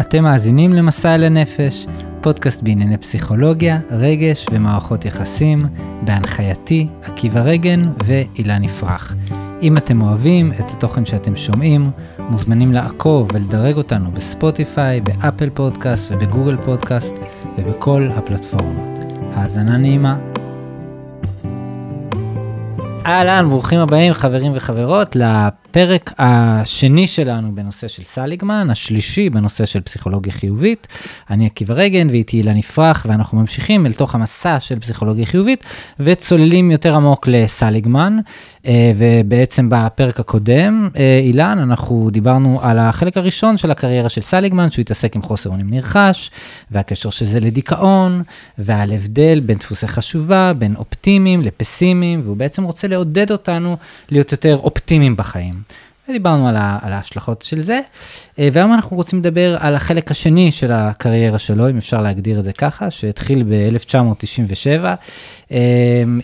אתם מאזינים למסע אל הנפש, פודקאסט בענייני פסיכולוגיה, רגש ומערכות יחסים, בהנחייתי, עקיבא רגן ואילן יפרח. אם אתם אוהבים את התוכן שאתם שומעים, מוזמנים לעקוב ולדרג אותנו בספוטיפיי, באפל פודקאסט ובגוגל פודקאסט ובכל הפלטפורמות. האזנה נעימה. אהלן, ברוכים הבאים חברים וחברות לפרק השני שלנו בנושא של סליגמן, השלישי בנושא של פסיכולוגיה חיובית. אני עקיבא רגן ואיתי אילן יפרח ואנחנו ממשיכים אל תוך המסע של פסיכולוגיה חיובית וצוללים יותר עמוק לסליגמן. אה, ובעצם בפרק הקודם, אה, אילן, אנחנו דיברנו על החלק הראשון של הקריירה של סליגמן, שהוא התעסק עם חוסר אונים נרכש, והקשר של זה לדיכאון, ועל הבדל בין דפוסי חשובה, בין אופטימיים לפסימיים, והוא בעצם רוצה לעודד אותנו להיות יותר אופטימיים בחיים. ודיברנו על, ה, על ההשלכות של זה, אה, והיום אנחנו רוצים לדבר על החלק השני של הקריירה שלו, אם אפשר להגדיר את זה ככה, שהתחיל ב-1997, אה,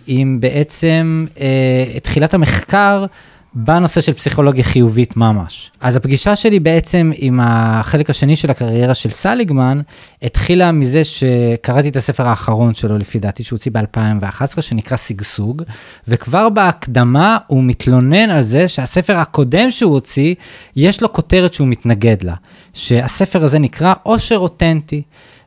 עם בעצם אה, תחילת המחקר בנושא של פסיכולוגיה חיובית ממש. אז הפגישה שלי בעצם עם החלק השני של הקריירה של סליגמן, התחילה מזה שקראתי את הספר האחרון שלו, לפי דעתי, שהוא הוציא ב-2011, שנקרא שגשוג, וכבר בהקדמה הוא מתלונן על זה שהספר הקודם שהוא הוציא, יש לו כותרת שהוא מתנגד לה, שהספר הזה נקרא עושר אותנטי.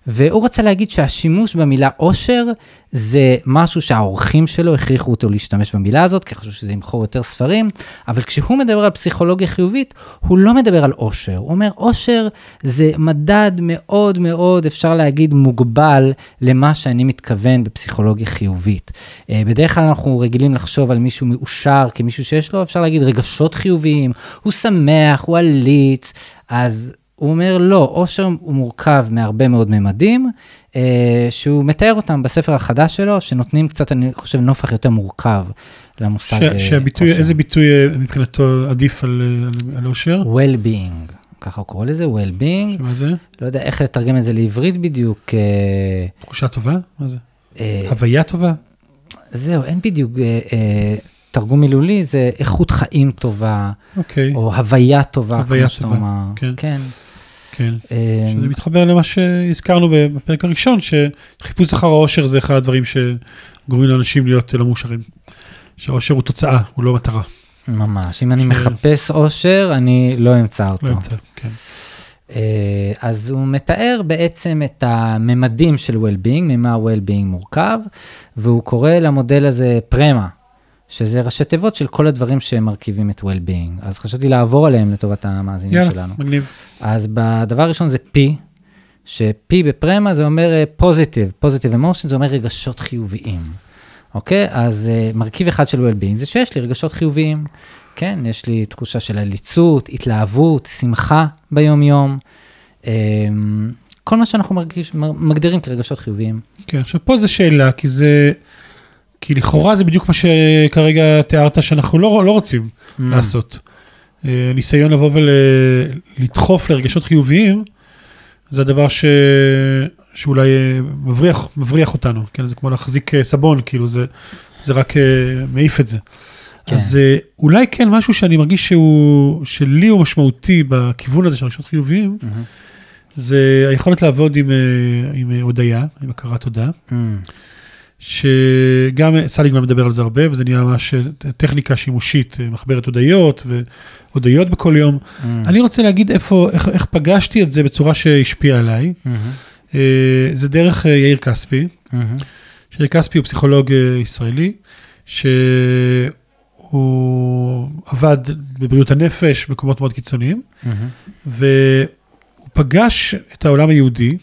והוא רצה להגיד שהשימוש במילה עושר זה משהו שהאורחים שלו הכריחו אותו להשתמש במילה הזאת, כי חשבו שזה ימכור יותר ספרים, אבל כשהוא מדבר על פסיכולוגיה חיובית, הוא לא מדבר על עושר. הוא אומר, עושר זה מדד מאוד מאוד, אפשר להגיד, מוגבל למה שאני מתכוון בפסיכולוגיה חיובית. אה, בדרך כלל אנחנו רגילים לחשוב על מישהו מאושר כמישהו שיש לו, אפשר להגיד, רגשות חיוביים, הוא שמח, הוא עליץ, אז... הוא אומר, לא, עושר הוא מורכב מהרבה מאוד ממדים, אה, שהוא מתאר אותם בספר החדש שלו, שנותנים קצת, אני חושב, נופח יותר מורכב למושג עושר. שהביטוי, איזה ביטוי אה, מבחינתו עדיף על, על, על עושר? well-being, ככה הוא קורא לזה, well-being. שמה זה? לא יודע איך לתרגם את זה לעברית בדיוק. אה, תחושה טובה? מה זה? אה, הוויה טובה? זהו, אין בדיוק... אה, אה, תרגום מילולי זה איכות חיים טובה, אוקיי. או הוויה טובה, הוויה כמו שאתה אומר. כן. כן. כן. אה, שזה מתחבר למה שהזכרנו בפרק הראשון, שחיפוש אחר העושר זה אחד הדברים שגורמים לאנשים להיות לא מאושרים. שהעושר הוא תוצאה, הוא לא מטרה. ממש, אם אני מחפש אושר, אני לא אמצא אותו. לא אמצא, כן. אה, אז הוא מתאר בעצם את הממדים של well-being, ממה ה-well-being מורכב, והוא קורא למודל הזה פרמה, שזה ראשי תיבות של כל הדברים שמרכיבים את well-being. אז חשבתי לעבור עליהם לטובת המאזינים יאללה, שלנו. מגניב. אז בדבר הראשון זה P, ש-P בפרמה זה אומר אה, positive, positive emotion זה אומר רגשות חיוביים. אוקיי? אז uh, מרכיב אחד של well-being זה שיש לי רגשות חיוביים. כן, יש לי תחושה של עליצות, התלהבות, שמחה ביום-יום. Um, כל מה שאנחנו מרגיש, מגדירים כרגשות חיוביים. כן, עכשיו פה זו שאלה, כי זה, כי לכאורה זה בדיוק מה שכרגע תיארת שאנחנו לא, לא רוצים Mm. לעשות. אה, ניסיון לבוא ולדחוף לרגשות חיוביים, זה הדבר ש... שאולי אה, מבריח, מבריח אותנו, כן, זה כמו להחזיק אה, סבון, כאילו זה, זה רק מעיף את זה. כן. אז אולי כן משהו שאני מרגיש שהוא, שלי הוא משמעותי בכיוון הזה של רגשות חיוביים, מהמם. זה היכולת לעבוד עם, עם הודיה, עם הכרת תודה. Mm. שגם סליגמן מדבר על זה הרבה, וזה נהיה ממש אה, טכניקה שימושית, אה, מחברת הודיות והודיות בכל יום. Mm. אני רוצה להגיד איפה, איך, איך פגשתי את זה בצורה שהשפיעה עליי. מהמם. אה, זה דרך יאיר כספי. מהמם. יאיר כספי הוא פסיכולוג ישראלי, שהוא עבד בבריאות הנפש במקומות מאוד קיצוניים, מהמם. והוא פגש את העולם היהודי,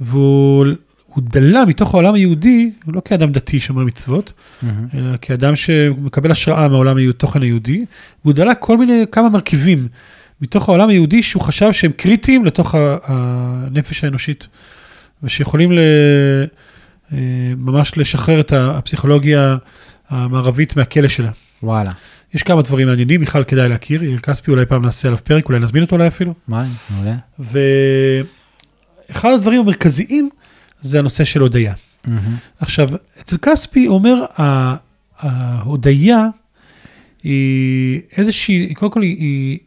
והוא הוא דלה מתוך העולם היהודי, לא כאדם דתי שומר מצוות, מהמם. אלא כאדם שמקבל השראה מהעולם היהודי, תוכן היהודי, והוא דלה כל מיני, כמה מרכיבים מתוך העולם היהודי שהוא חשב שהם קריטיים לתוך הנפש האנושית, ושיכולים ל, אה, ממש לשחרר את הפסיכולוגיה המערבית מהכלא שלה. וואלה. יש כמה דברים מעניינים, מיכל כדאי להכיר, יאיר כספי, אולי פעם נעשה עליו פרק, אולי נזמין אותו אולי אפילו. וואי, מעולה. ואחד הדברים המרכזיים זה הנושא של הודיה. מהמם. עכשיו, אצל כספי הוא אומר, ההודיה היא איזושהי, קודם כל היא, היא,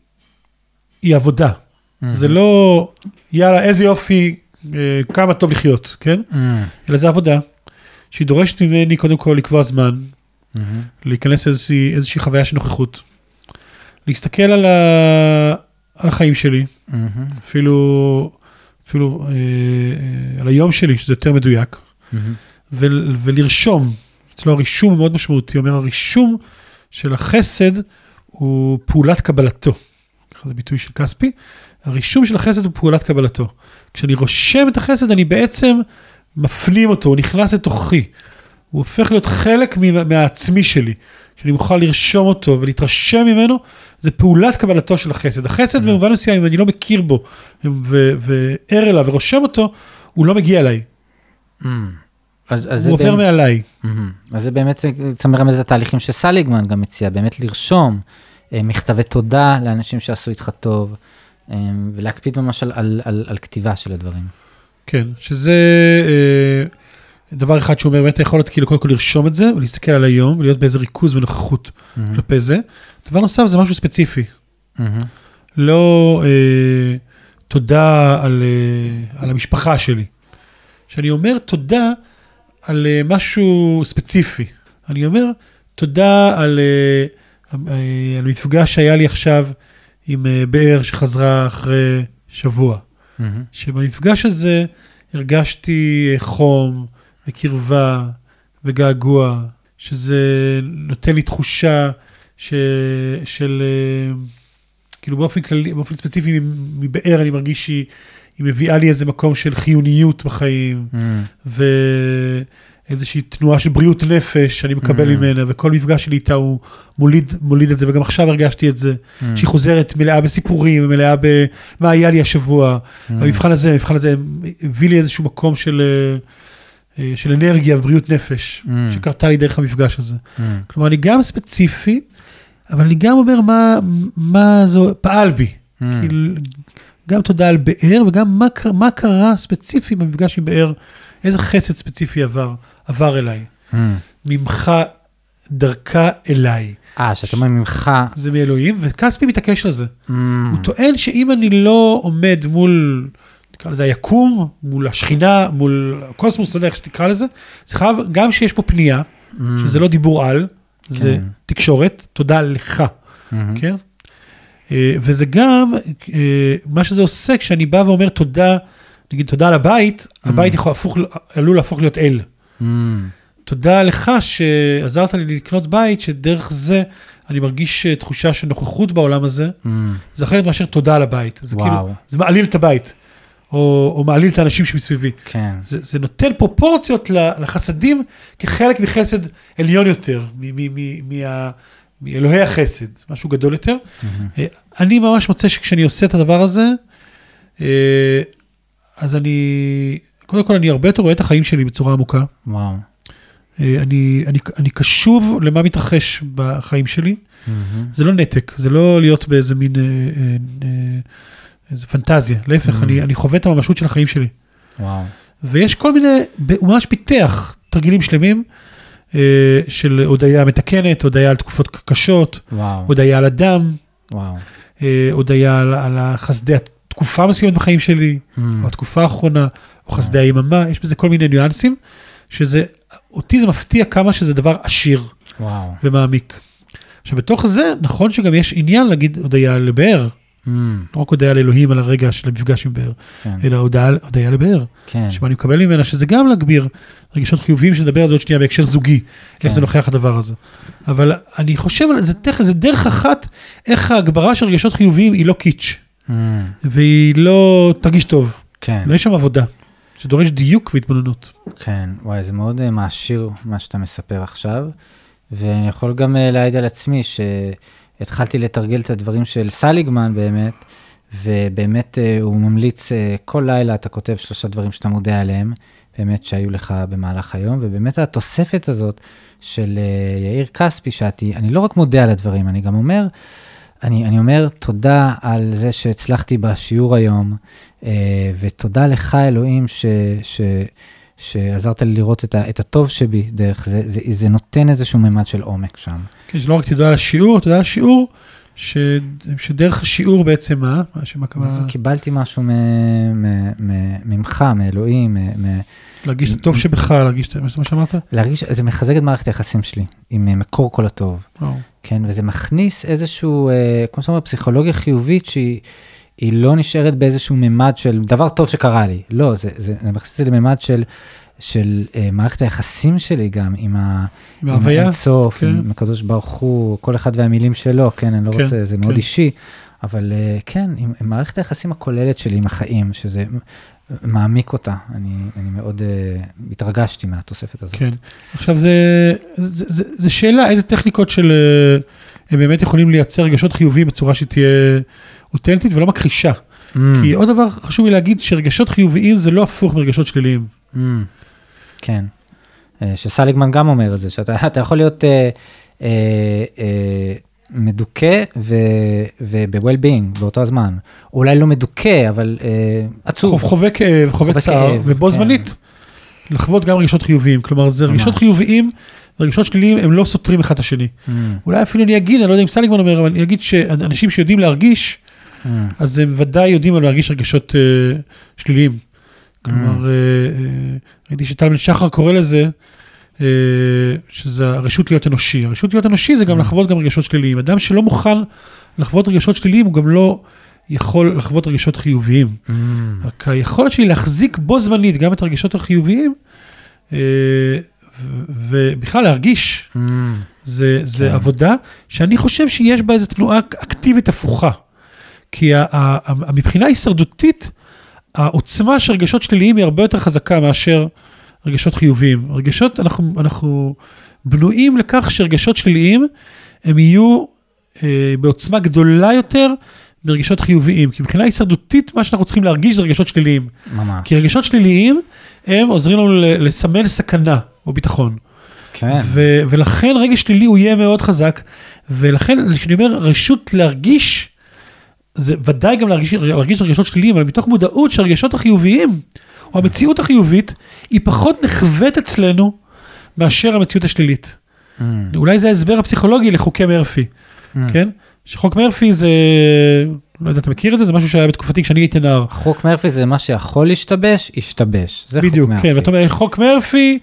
היא עבודה. זה לא, יאללה, איזה יופי, אה, כמה טוב לחיות, כן? מהמם, אלא זה עבודה שהיא דורשת ממני קודם כל לקבוע זמן, מהמם, להיכנס לאיזושהי איזושהי חוויה של נוכחות, להסתכל על, ה, על החיים שלי, מהמם, אפילו, אפילו אה, אה, על היום שלי, שזה יותר מדויק. ו, ולרשום, אצלו הרישום מאוד משמעותי, אומר הרישום של החסד הוא פעולת קבלתו. ככה זה ביטוי של כספי, הרישום של החסד הוא פעולת קבלתו. כשאני רושם את החסד אני בעצם מפנים אותו, הוא נכנס לתוכי. הוא הופך להיות חלק מהעצמי שלי. כשאני מוכן לרשום אותו ולהתרשם ממנו, זה פעולת קבלתו של החסד. החסד במובן מסוים, אם אני לא מכיר בו וער אליו ורושם אותו, הוא לא מגיע אליי, מהמם. אז, אז, הוא עובר באמת, מעליי. מהמם. אז זה באמת זה מרמז לתהליכים שסליגמן גם מציע, באמת לרשום אה, מכתבי תודה לאנשים שעשו איתך טוב, אה, ולהקפיד ממש על, על, על, על כתיבה של הדברים. כן, שזה אה, דבר אחד שהוא אומר, באמת היכולת כאילו קודם כל לרשום את זה ולהסתכל על היום ולהיות באיזה ריכוז ונוכחות מהמם, כלפי זה. דבר נוסף זה משהו ספציפי, מהמם, לא אה, תודה על, אה, על המשפחה שלי. כשאני אומר תודה על אה, משהו ספציפי, אני אומר תודה על, אה, על מפגש שהיה לי עכשיו עם באר שחזרה אחרי שבוע. מהמם, שבמפגש הזה הרגשתי חום וקרבה וגעגוע, שזה נותן לי תחושה ש... של, כאילו באופן כללי, באופן ספציפי מבאר אני מרגיש שהיא היא מביאה לי איזה מקום של חיוניות בחיים, מהמם, ואיזושהי תנועה של בריאות נפש שאני מקבל Mm. ממנה, וכל מפגש שלי איתה הוא מוליד, מוליד את זה, וגם עכשיו הרגשתי את זה, מהמם, שהיא חוזרת מלאה בסיפורים, מלאה במה היה לי השבוע. מהמם. המבחן הזה, המבחן הזה הביא לי איזשהו מקום של, אה, אה, של אנרגיה ובריאות נפש, Mm. שקרתה לי דרך המפגש הזה. מהמם, כלומר, אני גם ספציפי, אבל אני גם אומר מה, מה זה פעל בי. מהמם. כאילו, גם תודה על באר וגם מה, מה קרה ספציפי במפגש עם באר, איזה חסד ספציפי עבר, עבר אליי. מהמם. ממך, דרכה אליי. אה, שאתה אומר ממך, זה מאלוהים, וכספי מתעקש על זה. מהמם, הוא טוען שאם אני לא עומד מול, נקרא לזה היקום, מול השכינה, מול הקוסמוס, לא יודע איך שתקרא לזה, זה חייב, גם שיש פה פנייה, מהמם, שזה לא דיבור על, זה כן. תקשורת, תודה לך, מהמם, כן? אה, וזה גם, אה, מה שזה עושה, כשאני בא ואומר תודה, נגיד תודה על הבית, הבית יכול להפוך, עלול להפוך להיות אל. מהמם, תודה לך שעזרת לי לקנות בית, שדרך זה אני מרגיש אה, תחושה של נוכחות בעולם הזה, מהמם. זה אחרת מאשר תודה על הבית. זה וואו. כאילו, זה מעליל את הבית, או, או מעליל את האנשים שמסביבי. כן, זה, זה נותן פרופורציות לחסדים כחלק מחסד עליון יותר, מאלוהי החסד, משהו גדול יותר. אה, אני ממש מוצא שכשאני עושה את הדבר הזה, אה, אז אני, קודם כל אני הרבה יותר רואה את החיים שלי בצורה עמוקה. וואו. אה, אני, אני, אני קשוב למה מתרחש בחיים שלי. מהמם, זה לא נתק, זה לא להיות באיזה מין אה, אה, אה, איזה פנטזיה, להפך, Mm. אני, אני חווה את הממשות של החיים שלי. וואו. ויש כל מיני, הוא ממש פיתח תרגילים שלמים אה, של הודיה מתקנת, הודיה על תקופות קשות, וואו. הודיה על אדם, וואו. אה, הודיה על, על החסדי התקופה מסוימת בחיים שלי, מהמם, או התקופה האחרונה, או חסדי היממה, יש בזה כל מיני ניואנסים, שזה, אותי זה מפתיע כמה שזה דבר עשיר וואו. ומעמיק. עכשיו, בתוך זה, נכון שגם יש עניין להגיד הודיה לבאר, לא רק הודיה לאלוהים על הרגע של המפגש עם באר, כן, אלא הודיה, הודיה לבאר. כן. שמה אני מקבל ממנה, שזה גם להגביר רגשות חיוביים, שנדבר על זה עוד שנייה בהקשר זוגי, כן. איך זה נוכח הדבר הזה. אבל אני חושב על זה, דרך, זה דרך אחת, איך ההגברה של רגשות חיוביים היא לא קיץ', מהמם, והיא לא תרגיש טוב, כן. לא יש שם עבודה, שדורש דיוק והתבוננות. כן, וואי, זה מאוד אה, מעשיר מה שאתה מספר עכשיו, ואני יכול גם אה, להעיד על עצמי שהתחלתי לתרגל את הדברים של סליגמן באמת, ובאמת אה, הוא ממליץ אה, כל לילה, אתה כותב שלושה דברים שאתה מודע עליהם, באמת שהיו לך במהלך היום, ובאמת התוספת הזאת של אה, יאיר כספי, שאתי, אני לא רק מודה על הדברים, אני גם אומר, אני, אני אומר תודה על זה שהצלחתי בשיעור היום, ותודה לך אלוהים ש, ש, שעזרת לי לראות את, ה, את הטוב שבי דרך זה, זה, זה נותן איזשהו ממד של עומק שם. כן, שלא רק תדע על השיעור, תדע על השיעור ש, שדרך השיעור בעצם מה? מה שמה כמה... קיבלתי משהו מ- מ- מ- ממך, מאלוהים, מ- להרגיש את הטוב שבך, להרגיש את מה שאמרת? להרגיש, זה מחזק את מערכת היחסים שלי עם אה, מקור כל הטוב. כן, וזה מכניס איזשהו, אה, כמו שאתה אומר, פסיכולוגיה חיובית שהיא היא לא נשארת באיזשהו ממד של דבר טוב שקרה לי, לא, זה, זה, זה מכניס זה לממד של, של אה, מערכת היחסים שלי גם עם ה... עם? האינסוף, כן. עם הקדוש ברוך הוא, כל אחד והמילים שלו, כן, אני לא כן, רוצה, זה מאוד כן. אישי, אבל אה, כן, עם, עם מערכת היחסים הכוללת שלי עם החיים, שזה מעמיק אותה, אני, אני מאוד אה, התרגשתי מהתוספת הזאת. כן. עכשיו זה, זה, זה, זה שאלה איזה טכניקות של, הם באמת יכולים לייצר רגשות חיוביים בצורה שתהיה אותנטית ולא מכחישה. Mm, כי עוד דבר חשוב לי להגיד שרגשות חיוביים זה לא הפוך מרגשות שליליים. mm, כן, אה, שסליגמן גם אומר את זה, שאתה אתה יכול להיות אה, אה, אה, מדוכא וב-well-being באותו הזמן. אולי לא מדוכא, אבל אה, עצוב. חווה כאב, חווה צער, ובו כן. זמנית לחוות גם רגשות חיוביים. כלומר, זה רגשות ממש. חיוביים ורגשות שליליים הם לא סותרים אחד את השני. Mm, אולי אפילו אני אגיד, אני לא יודע אם סליגמן אומר, אבל אני אגיד שאנשים שיודעים להרגיש, אז הם ודאי יודעים על להרגיש רגשות אה, שליליים. כלומר, אה, אה, ראיתי שטל בן שחר קורא לזה, אה, שזה הרשות להיות אנושי. הרשות להיות אנושי זה גם Mm. לחוות גם רגשות שליליים. אדם שלא מוכן לחוות רגשות שליליים, הוא גם לא יכול לחוות רגשות חיוביים. mm, רק היכולת שלי להחזיק בו זמנית גם את הרגשות החיוביים, אה, ובכלל להרגיש, mm, זה, זה כן. עבודה שאני חושב שיש בה איזו תנועה אקטיבית הפוכה. כי מבחינה הישרדותית, העוצמה של רגשות שליליים היא הרבה יותר חזקה מאשר רגשות חיוביים. רגשות, אנחנו, אנחנו בנויים לכך שרגשות שליליים הם יהיו אה, בעוצמה גדולה יותר מרגשות חיוביים. כי מבחינה הישרדותית, מה שאנחנו צריכים להרגיש זה רגשות שליליים. ממש. כי רגשות שליליים, הם עוזרים לנו לסמן סכנה או ביטחון. כן. ו- ולכן רגש שלילי הוא יהיה מאוד חזק, ולכן כשאני אומר רשות להרגיש, זה ודאי גם להרגיש, להרגיש רגשות שליליים, אבל מתוך מודעות שהרגשות החיוביים, או המציאות החיובית, היא פחות נחווית אצלנו מאשר המציאות השלילית. Mm, אולי זה ההסבר הפסיכולוגי לחוקי מרפי, mm. כן? שחוק מרפי זה, לא יודע, אתה מכיר את זה? זה משהו שהיה בתקופתי כשאני הייתי נער. חוק מרפי זה מה שיכול להשתבש, ישתבש. זה בדיוק, חוק מרפי. כן, ואתה אומר, חוק מרפי,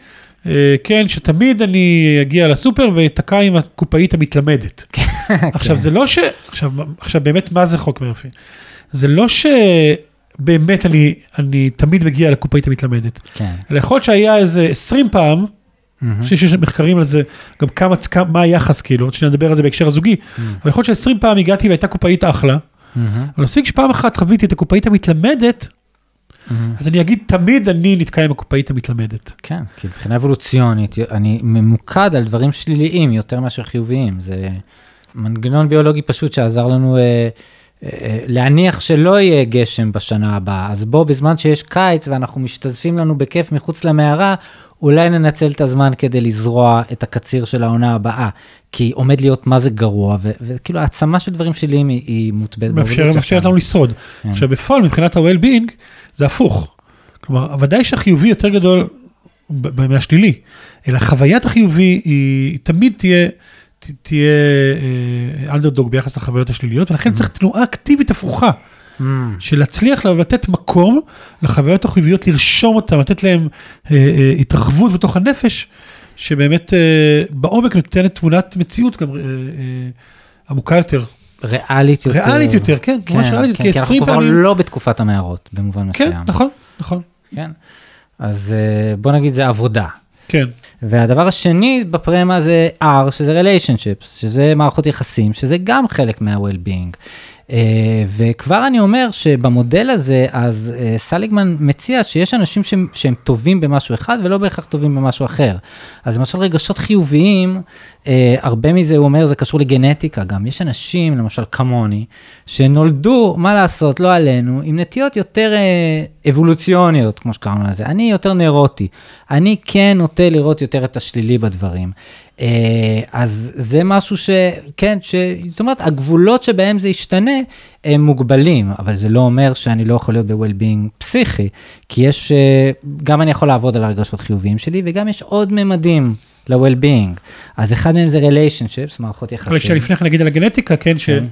אה, כן, שתמיד אני אגיע לסופר ואתקע עם הקופאית המתלמדת. עכשיו, כן. זה לא ש... עכשיו, עכשיו, באמת, מה זה חוק מרפי? זה לא שבאמת אני, אני תמיד מגיע לקופאית המתלמדת, כן. אלא יכול להיות שהיה איזה 20 פעם. אני חושב שיש מחקרים על זה, גם כמה, כמה, מה היחס כאילו, עוד שניה נדבר על זה בהקשר הזוגי, אבל יכול להיות ש-20 פעם הגעתי והייתה קופאית אחלה. אבל מספיק שפעם אחת חוויתי את הקופאית המתלמדת. אז אני אגיד, תמיד אני נתקע עם הקופאית המתלמדת. כן, כי מבחינה אבולוציונית, אני ממוקד על דברים שליליים יותר מאשר חיוביים. זה מנגנון ביולוגי פשוט שעזר לנו אה, אה, אה, להניח שלא יהיה גשם בשנה הבאה. אז בוא, בזמן שיש קיץ ואנחנו משתזפים לנו בכיף מחוץ למערה, אולי ננצל את הזמן כדי לזרוע את הקציר של העונה הבאה. כי עומד להיות מה זה גרוע, וכאילו העצמה של דברים שליליים היא, היא מוטבעת מאפשר, באבולוציה מאפשרת שלנו. לנו לשרוד. כן. עכשיו בפועל מבחינת ה-well-being זה הפוך. כלומר, ודאי שהחיובי יותר גדול מהשלילי, אלא חוויית החיובי היא תמיד תהיה, תהיה אנדרדוג ביחס לחוויות השליליות, ולכן צריך תנועה אקטיבית הפוכה, Mm, של להצליח לה- לתת מקום לחוויות החיוביות, לרשום אותן, לתת להן אה, אה, התרחבות בתוך הנפש, שבאמת אה, בעומק נותנת תמונת מציאות גם אה, אה, עמוקה יותר. ריאלית יותר. ריאלית יותר, כן, ממש ריאלית, כן, כי כי אנחנו 20 כבר פעמים... לא בתקופת המערות, במובן כן, מסוים. נכון, נכון, כן. אז אה, בוא נגיד זה עבודה. כן. והדבר השני בפרמה זה R, שזה relationships, שזה מערכות יחסים, שזה גם חלק מה-well-being. Uh, וכבר אני אומר שבמודל הזה, אז uh, סליגמן מציע שיש אנשים שהם, שהם טובים במשהו אחד ולא בהכרח טובים במשהו אחר. אז למשל רגשות חיוביים, הרבה מזה הוא אומר זה קשור לגנטיקה גם. יש אנשים, למשל כמוני, שנולדו, מה לעשות, לא עלינו, עם נטיות יותר uh, אבולוציוניות, כמו שקראנו לזה. אני יותר נרוטי. אני כן נוטה לראות יותר את השלילי בדברים. Uh, אז זה משהו שכן, ש... זאת אומרת, הגבולות שבהם זה ישתנה הם מוגבלים, אבל זה לא אומר שאני לא יכול להיות ב-well-being פסיכי, כי יש, uh, גם אני יכול לעבוד על הרגשות חיוביים שלי, וגם יש עוד ממדים ל-well-being. אז אחד מהם זה relationships, מערכות אבל יחסים. שלפני כן נגיד על הגנטיקה, כן, ש- כן.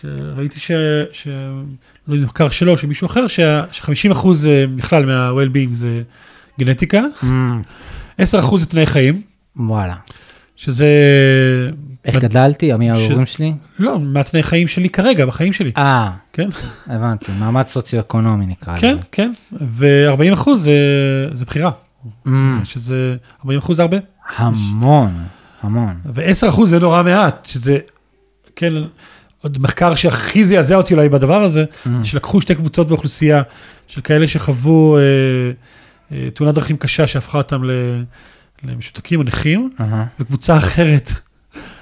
שראיתי ש... ש- לא יודע, מחקר שלו, של מישהו אחר, שה- ש-50 אחוז אה, בכלל מה-well-being זה גנטיקה, Mm, 10 אחוז זה תנאי חיים, וואלה. שזה... איך גדלתי? מי ש- ההורים שלי? לא, מהתנאי חיים שלי כרגע, בחיים שלי, אה, כן? הבנתי, מעמד סוציו-אקונומי נקרא לזה. כן, כן, ו-40 אחוז זה, זה בחירה, Mm, שזה 40 אחוז הרבה, המון, המון. ו-10 אחוז זה נורא מעט, שזה, כן, עוד מחקר שהכי זעזע אותי אולי בדבר הזה, Mm, שלקחו שתי קבוצות באוכלוסייה של כאלה שחוו אה, אה, תאונת דרכים קשה שהפכה אותם ל- למשותקים או נכים, אהה, וקבוצה אחרת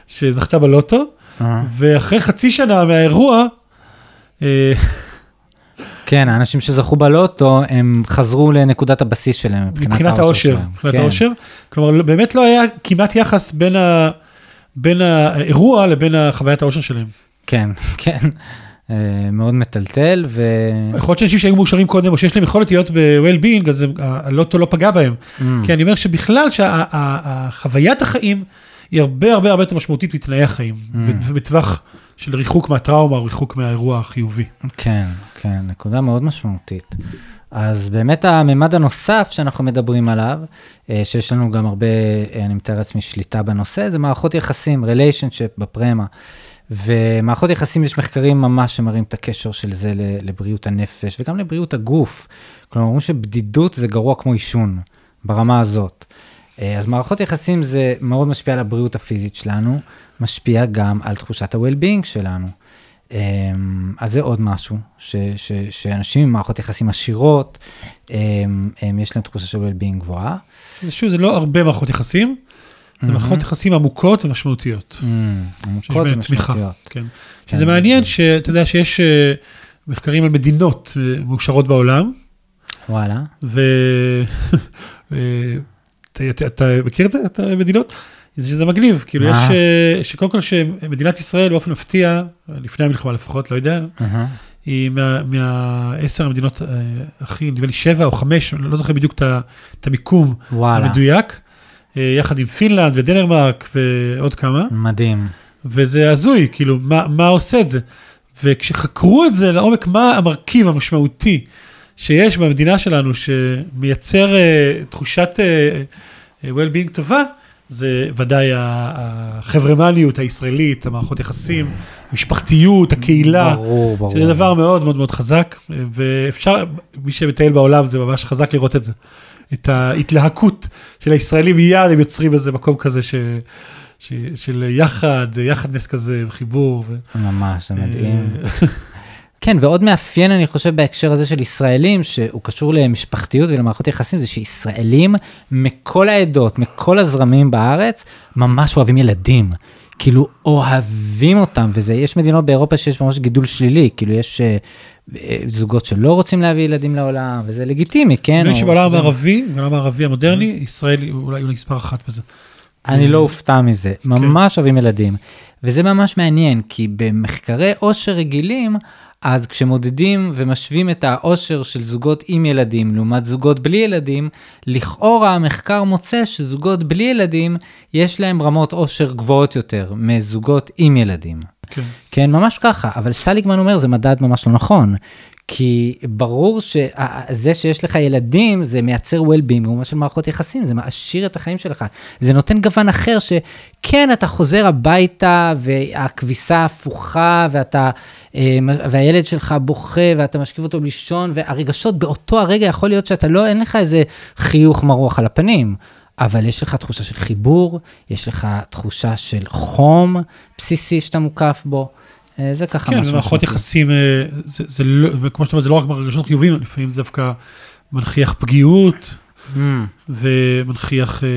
שזכתה בלוטו, אהה. ואחרי חצי שנה מהאירוע, אה, כן, האנשים שזכו בלוטו, הם חזרו לנקודת הבסיס שלהם מבחינת, מבחינת האושר. מבחינת כן, האושר, כלומר לא- באמת לא היה כמעט יחס בין, ה, בין האירוע לבין חוויית האושר שלהם. כן, כן. אה, מאוד מטלטל, ו... יכול להיות שאנשים שהיו מאושרים קודם, או שיש להם יכולת להיות ב-well-being, אז הלוטו לא פגע בהם. Mm, כי אני אומר שבכלל שהחוויית החיים היא הרבה הרבה הרבה יותר משמעותית מתנאי החיים, Mm. ובטווח של ריחוק מהטראומה או ריחוק מהאירוע החיובי. כן, כן, נקודה מאוד משמעותית. אז באמת הממד הנוסף שאנחנו מדברים עליו, אה, שיש לנו גם הרבה, אה, אני מתאר לעצמי, שליטה בנושא, זה מערכות יחסים, ריליישנשיפ בפרמה. ומערכות יחסים, יש מחקרים ממש שמראים את הקשר של זה לבריאות הנפש וגם לבריאות הגוף. כלומר, אומרים שבדידות זה גרוע כמו עישון, ברמה הזאת. אה, אז מערכות יחסים זה מאוד משפיע על הבריאות הפיזית שלנו, משפיע גם על תחושת ה-well-being שלנו. אמ, אז זה עוד משהו, ש, ש, שאנשים עם מערכות יחסים עשירות, הם, הם, יש להם תחושה של well-being גבוהה. שוב, זה לא הרבה מערכות יחסים, זה מערכות יחסים עמוקות ומשמעותיות. שיש עמוקות. ומשמעותיות. כן. כן. שזה מעניין שאתה יודע שיש אה, מחקרים על מדינות אה, מאושרות בעולם, וואלה. ו... אתה- אתה- אתה מכיר את זה, את המדינות? זה שזה מגניב, כאילו מה? יש, אה, שקודם כל שמדינת ישראל באופן מפתיע, לפני המלחמה לפחות, לא יודע. היא מה- מהעשר המדינות אה, הכי, נדמה לי שבע או חמש, לא זוכר בדיוק את המיקום וואלה. המדויק, אה, יחד עם פינלנד ודנמרק ועוד כמה, מדהים. וזה הזוי, כאילו, מה, מה עושה את זה? וכשחקרו את זה לעומק, מה המרכיב המשמעותי שיש במדינה שלנו, שמייצר uh, תחושת uh, well-being טובה, זה ודאי החברמניות הישראלית, המערכות יחסים, משפחתיות, הקהילה, ברור, ברור. שזה דבר מאוד מאוד מאוד חזק, ואפשר, מי שמטייל בעולם זה ממש חזק לראות את זה. את ההתלהקות של הישראלים מיד הם יוצרים איזה מקום כזה ש, ש, של יחד, יחדנס כזה, וחיבור. ו, ממש, זה מדהים. אה, כן, ועוד מאפיין, אני חושב, בהקשר הזה של ישראלים, שהוא קשור למשפחתיות ולמערכות יחסים, זה שישראלים מכל העדות, מכל הזרמים בארץ, ממש אוהבים ילדים. כאילו, אוהבים אותם, וזה, יש מדינות באירופה שיש ממש גידול שלילי, כאילו, יש אה, אה, זוגות שלא רוצים להביא ילדים לעולם, וזה לגיטימי, כן? נדמה לי שבעולם המערבי, בעולם הערבי המודרני, ישראל היא אולי אולי מספר אחת בזה. אני לא אופתע מזה, כן. ממש אוהבים ילדים. וזה ממש מעניין, כי במחקרי עושר רגילים, אז כשמודדים ומשווים את העושר של זוגות עם ילדים לעומת זוגות בלי ילדים, לכאורה המחקר מוצא שזוגות בלי ילדים, יש להם רמות עושר גבוהות יותר מזוגות עם ילדים. כן. כן, ממש ככה, אבל סליגמן אומר, זה מדד ממש לא נכון. כי ברור שזה שיש לך ילדים, זה מייצר well-being במובן של מערכות יחסים, זה מעשיר את החיים שלך. זה נותן גוון אחר שכן, אתה חוזר הביתה והכביסה הפוכה, ואתה, אה, והילד שלך בוכה, ואתה משכיב אותו לישון, והרגשות באותו הרגע יכול להיות שאתה לא, אין לך איזה חיוך מרוח על הפנים. אבל יש לך תחושה של חיבור, יש לך תחושה של חום בסיסי שאתה מוקף בו. אה, זה ככה כן, משהו ומערכות משמעותי. יחסים, אה, זה, זה לא, כמו שאתה אומר, זה לא רק ברגשות חיוביים, לפעמים זה דווקא מנכיח פגיעות, Mm, ומנכיח אה,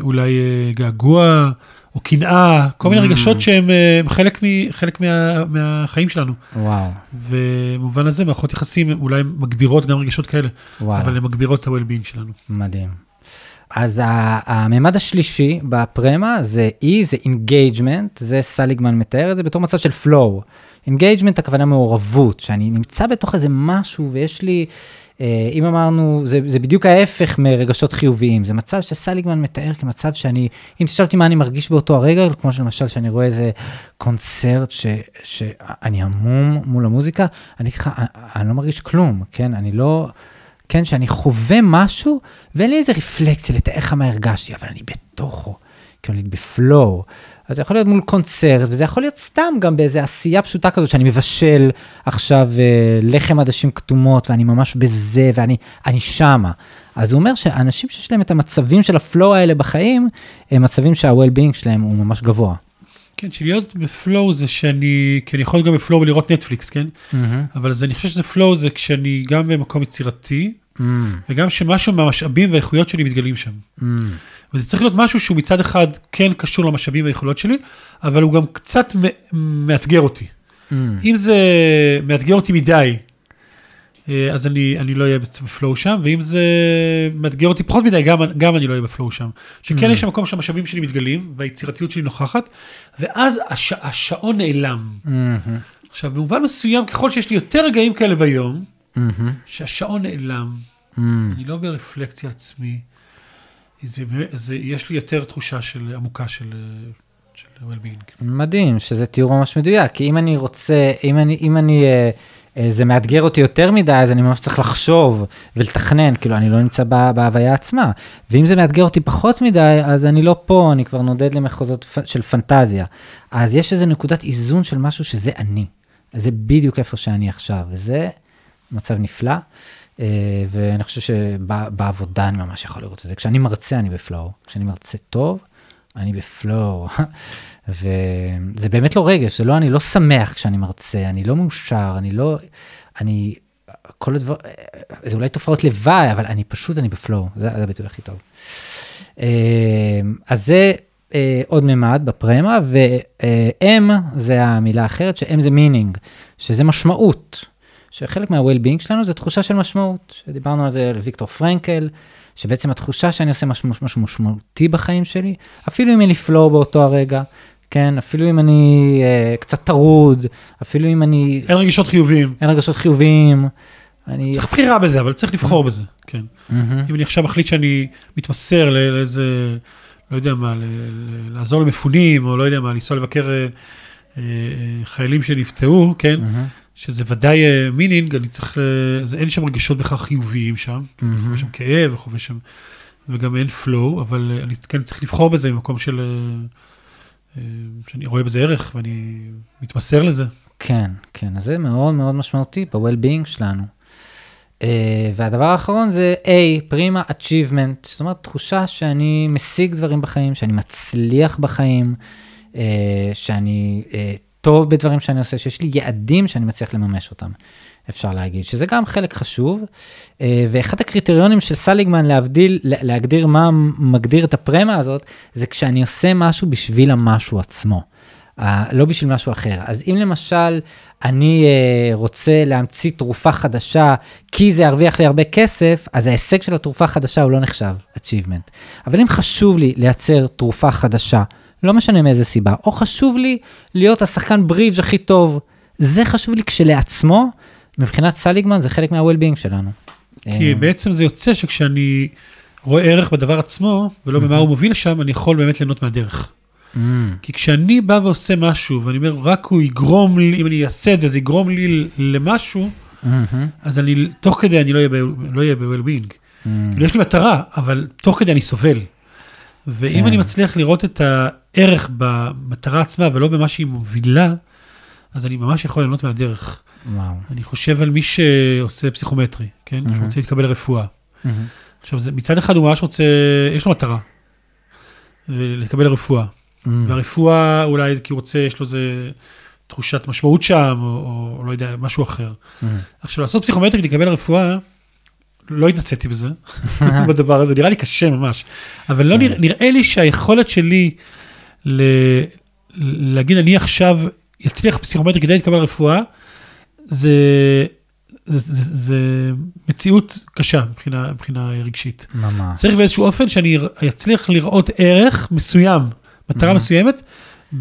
אולי געגוע, או קנאה, כל מיני Mm. רגשות שהם הם חלק, מ, חלק מה, מהחיים שלנו. וואו, ובמובן הזה מערכות יחסים אולי מגבירות גם רגשות כאלה, וואלה, אבל הן מגבירות את ה-well-being שלנו. מדהים. אז הממד השלישי ב PERMA זה E, זה engagement, זה סליגמן מתאר את זה בתור מצב של flow. engagement הכוונה מעורבות, שאני נמצא בתוך איזה משהו ויש לי אה, אם אמרנו, זה, זה בדיוק ההפך מרגשות חיוביים, זה מצב שסליגמן מתאר כמצב שאני, אם תשאל אותי מה אני מרגיש באותו הרגע, כמו שלמשל שאני רואה איזה קונצרט ש, שאני המום מול המוזיקה, אני אגיד לך, אני, אני לא מרגיש כלום, כן? אני לא, כן, שאני חווה משהו, ואין לי איזה רפלקציה לתאר לך מה הרגשתי, אבל אני בתוכו, כאילו אני ב flow. אז זה יכול להיות מול קונצרט, וזה יכול להיות סתם גם באיזה עשייה פשוטה כזאת, שאני מבשל עכשיו אה, לחם עדשים כתומות, ואני ממש בזה, ואני אני שמה. אז הוא אומר שאנשים שיש להם את המצבים של ה flow האלה בחיים, הם מצבים שה-well-being שלהם הוא ממש גבוה. כן, שלהיות ב flow זה שאני, כי אני יכול גם ב flow ולראות נטפליקס, כן? Mm-hmm. אבל אז אני חושב שזה פלואו זה כשאני גם במקום יצירתי, Mm, וגם שמשהו מהמשאבים והאיכויות שלי מתגלים שם. mm, וזה צריך להיות משהו שהוא מצד אחד כן קשור למשאבים והיכולות שלי, אבל הוא גם קצת מאתגר אותי. mm. אם זה מאתגר אותי מדי, אה, אז אני, אני לא אהיה בפלואו שם, ואם זה מאתגר אותי פחות מדי, גם, גם אני לא אהיה בפלואו שם. שכן Mm. יש מקום שהמשאבים שלי מתגלים, והיצירתיות שלי נוכחת, ואז הש, השעון נעלם. מהמם, עכשיו, במובן מסוים, ככל שיש לי יותר רגעים כאלה ביום, שהשעון נעלם. אני לא ברפלקציה עצמי, זה, זה, יש לי יותר תחושה של עמוקה של, של well-being. מדהים, שזה תיאור ממש מדויק, כי אם אני רוצה, אם אני, אם אני, אה, אה, זה מאתגר אותי יותר מדי, אז אני ממש צריך לחשוב ולתכנן, כאילו, אני לא נמצא בה, בהוויה עצמה. ואם זה מאתגר אותי פחות מדי, אז אני לא פה, אני כבר נודד למחוזות פ- של פנטזיה. אז יש איזו נקודת איזון של משהו שזה אני. זה בדיוק איפה שאני עכשיו, וזה מצב נפלא. אה, ואני חושב שבעבודה אני ממש יכול לראות את זה. כשאני מרצה, אני בפלואו. כשאני מרצה טוב, אני בפלואו. וזה באמת לא רגש, זה לא, אני לא שמח כשאני מרצה, אני לא מאושר, אני לא, אני, כל הדבר, זה אולי תופעות לוואי, אבל אני פשוט, אני בפלואו, זה, זה הביטוי הכי טוב. אה, אז זה אה, עוד ממד בפרמה, ו-M זה המילה האחרת, ש-M זה meaning, שזה משמעות, שחלק מה-well-being שלנו זה תחושה של משמעות, שדיברנו על זה על ויקטור פרנקל, שבעצם התחושה שאני עושה משהו, משהו משמעותי בחיים שלי, אפילו אם לי פלואו באותו הרגע, כן, אפילו אם אני אה, קצת טרוד, אפילו אם אני, אין רגשות חיוביים. אין רגשות חיוביים, אני... צריך בחירה בזה, אבל צריך לבחור בזה, כן. Mm-hmm, אם אני עכשיו מחליט שאני מתמסר לא- לאיזה, לא יודע מה, ל- ל- לעזור למפונים, או לא יודע מה, לנסוע לבקר אה, אה, חיילים שנפצעו, כן? Mm-hmm, שזה ודאי meaning, אני צריך, ל- זה אין שם רגשות בכלל חיוביים שם, Mm-hmm. חווה שם כאב, וחווה שם, וגם אין flow, אבל אה, אני כן צריך לבחור בזה ממקום של, אה, אה, שאני רואה בזה ערך, ואני מתמסר לזה. כן, כן, אז זה מאוד מאוד משמעותי ב-well-being שלנו. Uh, והדבר האחרון זה A, פרימה achievement, זאת אומרת, תחושה שאני משיג דברים בחיים, שאני מצליח בחיים, uh, שאני uh, טוב בדברים שאני עושה, שיש לי יעדים שאני מצליח לממש אותם, אפשר להגיד, שזה גם חלק חשוב. Uh, ואחד הקריטריונים של סליגמן להבדיל, לה- להגדיר מה מגדיר את הפרמה הזאת, זה כשאני עושה משהו בשביל המשהו עצמו. Uh, לא בשביל משהו אחר. אז אם למשל אני uh, רוצה להמציא תרופה חדשה כי זה ירוויח לי הרבה כסף, אז ההישג של התרופה החדשה הוא לא נחשב achievement. אבל אם חשוב לי לייצר תרופה חדשה, לא משנה מאיזה סיבה, או חשוב לי להיות השחקן ברידג' הכי טוב, זה חשוב לי כשלעצמו, מבחינת סליגמן זה חלק מה-well-being שלנו. כי אה, בעצם זה יוצא שכשאני רואה ערך בדבר עצמו, ולא במה הוא מוביל לשם, אני יכול באמת ליהנות מהדרך. mm, כי כשאני בא ועושה משהו, ואני אומר, רק הוא יגרום לי, אם אני אעשה את זה, זה יגרום לי למשהו, אז אני, תוך כדי אני לא אהיה לא ב-well-being. מהמם. כאילו, יש לי מטרה, אבל תוך כדי אני סובל. ואם כן. אני מצליח לראות את הערך במטרה עצמה ולא במה שהיא מובילה, אז אני ממש יכול ליהנות מהדרך. וואו. אני חושב על מי שעושה פסיכומטרי, כן? מהמם. שרוצה להתקבל לרפואה. מהמם, עכשיו, זה, מצד אחד הוא ממש רוצה, יש לו מטרה, לקבל לרפואה. מהמם. והרפואה אולי כי הוא רוצה, יש לו איזה תחושת משמעות שם, או, או, או לא יודע, משהו אחר. מהמם. עכשיו, לעשות פסיכומטרי לקבל רפואה, לא התנסיתי בזה, בדבר הזה, נראה לי קשה ממש. אבל לא נראה, נראה לי שהיכולת שלי ל, להגיד, אני עכשיו אצליח פסיכומטרי כדי לקבל רפואה, זה, זה, זה, זה מציאות קשה מבחינה, מבחינה רגשית. ממש. צריך באיזשהו אופן שאני אצליח לראות ערך מסוים, מטרה. מסוימת,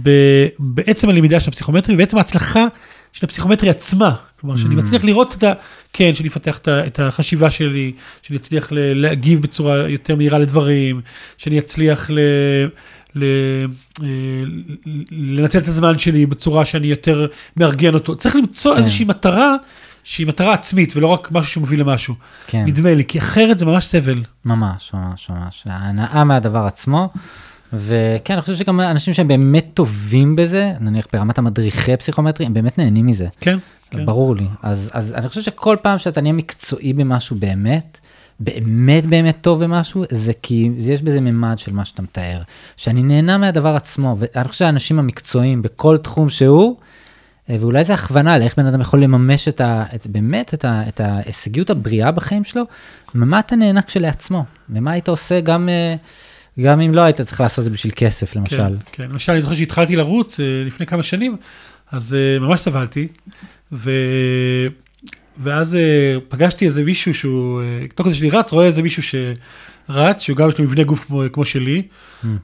ב- בעצם הלמידה של הפסיכומטרי, ובעצם ההצלחה של הפסיכומטרי עצמה. כלומר, שאני Mm. מצליח לראות את ה... כן, שאני אפתח את החשיבה שלי, שאני אצליח להגיב בצורה יותר מהירה לדברים, שאני אצליח ל... ל... אה, לנצל את הזמן שלי בצורה שאני יותר מארגן אותו. צריך למצוא כן. איזושהי מטרה שהיא מטרה עצמית ולא רק משהו שמוביל למשהו. כן, נדמה לי, כי אחרת זה ממש סבל. ממש, ממש, ממש. ההנאה מהדבר עצמו. וכן, אני חושב שגם אנשים שהם באמת טובים בזה, נניח ברמת המדריכי פסיכומטרי, הם באמת נהנים מזה. כן? כן. ברור לי. אז, אז אני חושב שכל פעם שאתה נהיה מקצועי במשהו באמת, באמת באמת טוב במשהו, זה כי זה יש בזה ממד של מה שאתה מתאר. שאני נהנה מהדבר עצמו, ואני חושב שהאנשים המקצועיים בכל תחום שהוא, אה, ואולי זה הכוונה לאיך בן אדם יכול לממש את ה, את, באמת את, ה, את ההישגיות הבריאה בחיים שלו, ממה אתה נהנה כשלעצמו, ומה היית עושה גם, אה, גם אם לא היית צריך לעשות את זה בשביל כסף למשל. כן, כן. למשל, אני זוכר שהתחלתי לרוץ אה, לפני כמה שנים, אז אה, ממש סבלתי, ו... ואז אה, פגשתי איזה מישהו שהוא, תוך כדי שאני רץ, רואה איזה מישהו שרץ, שהוא גם יש לו מבנה גוף כמו, כמו שלי,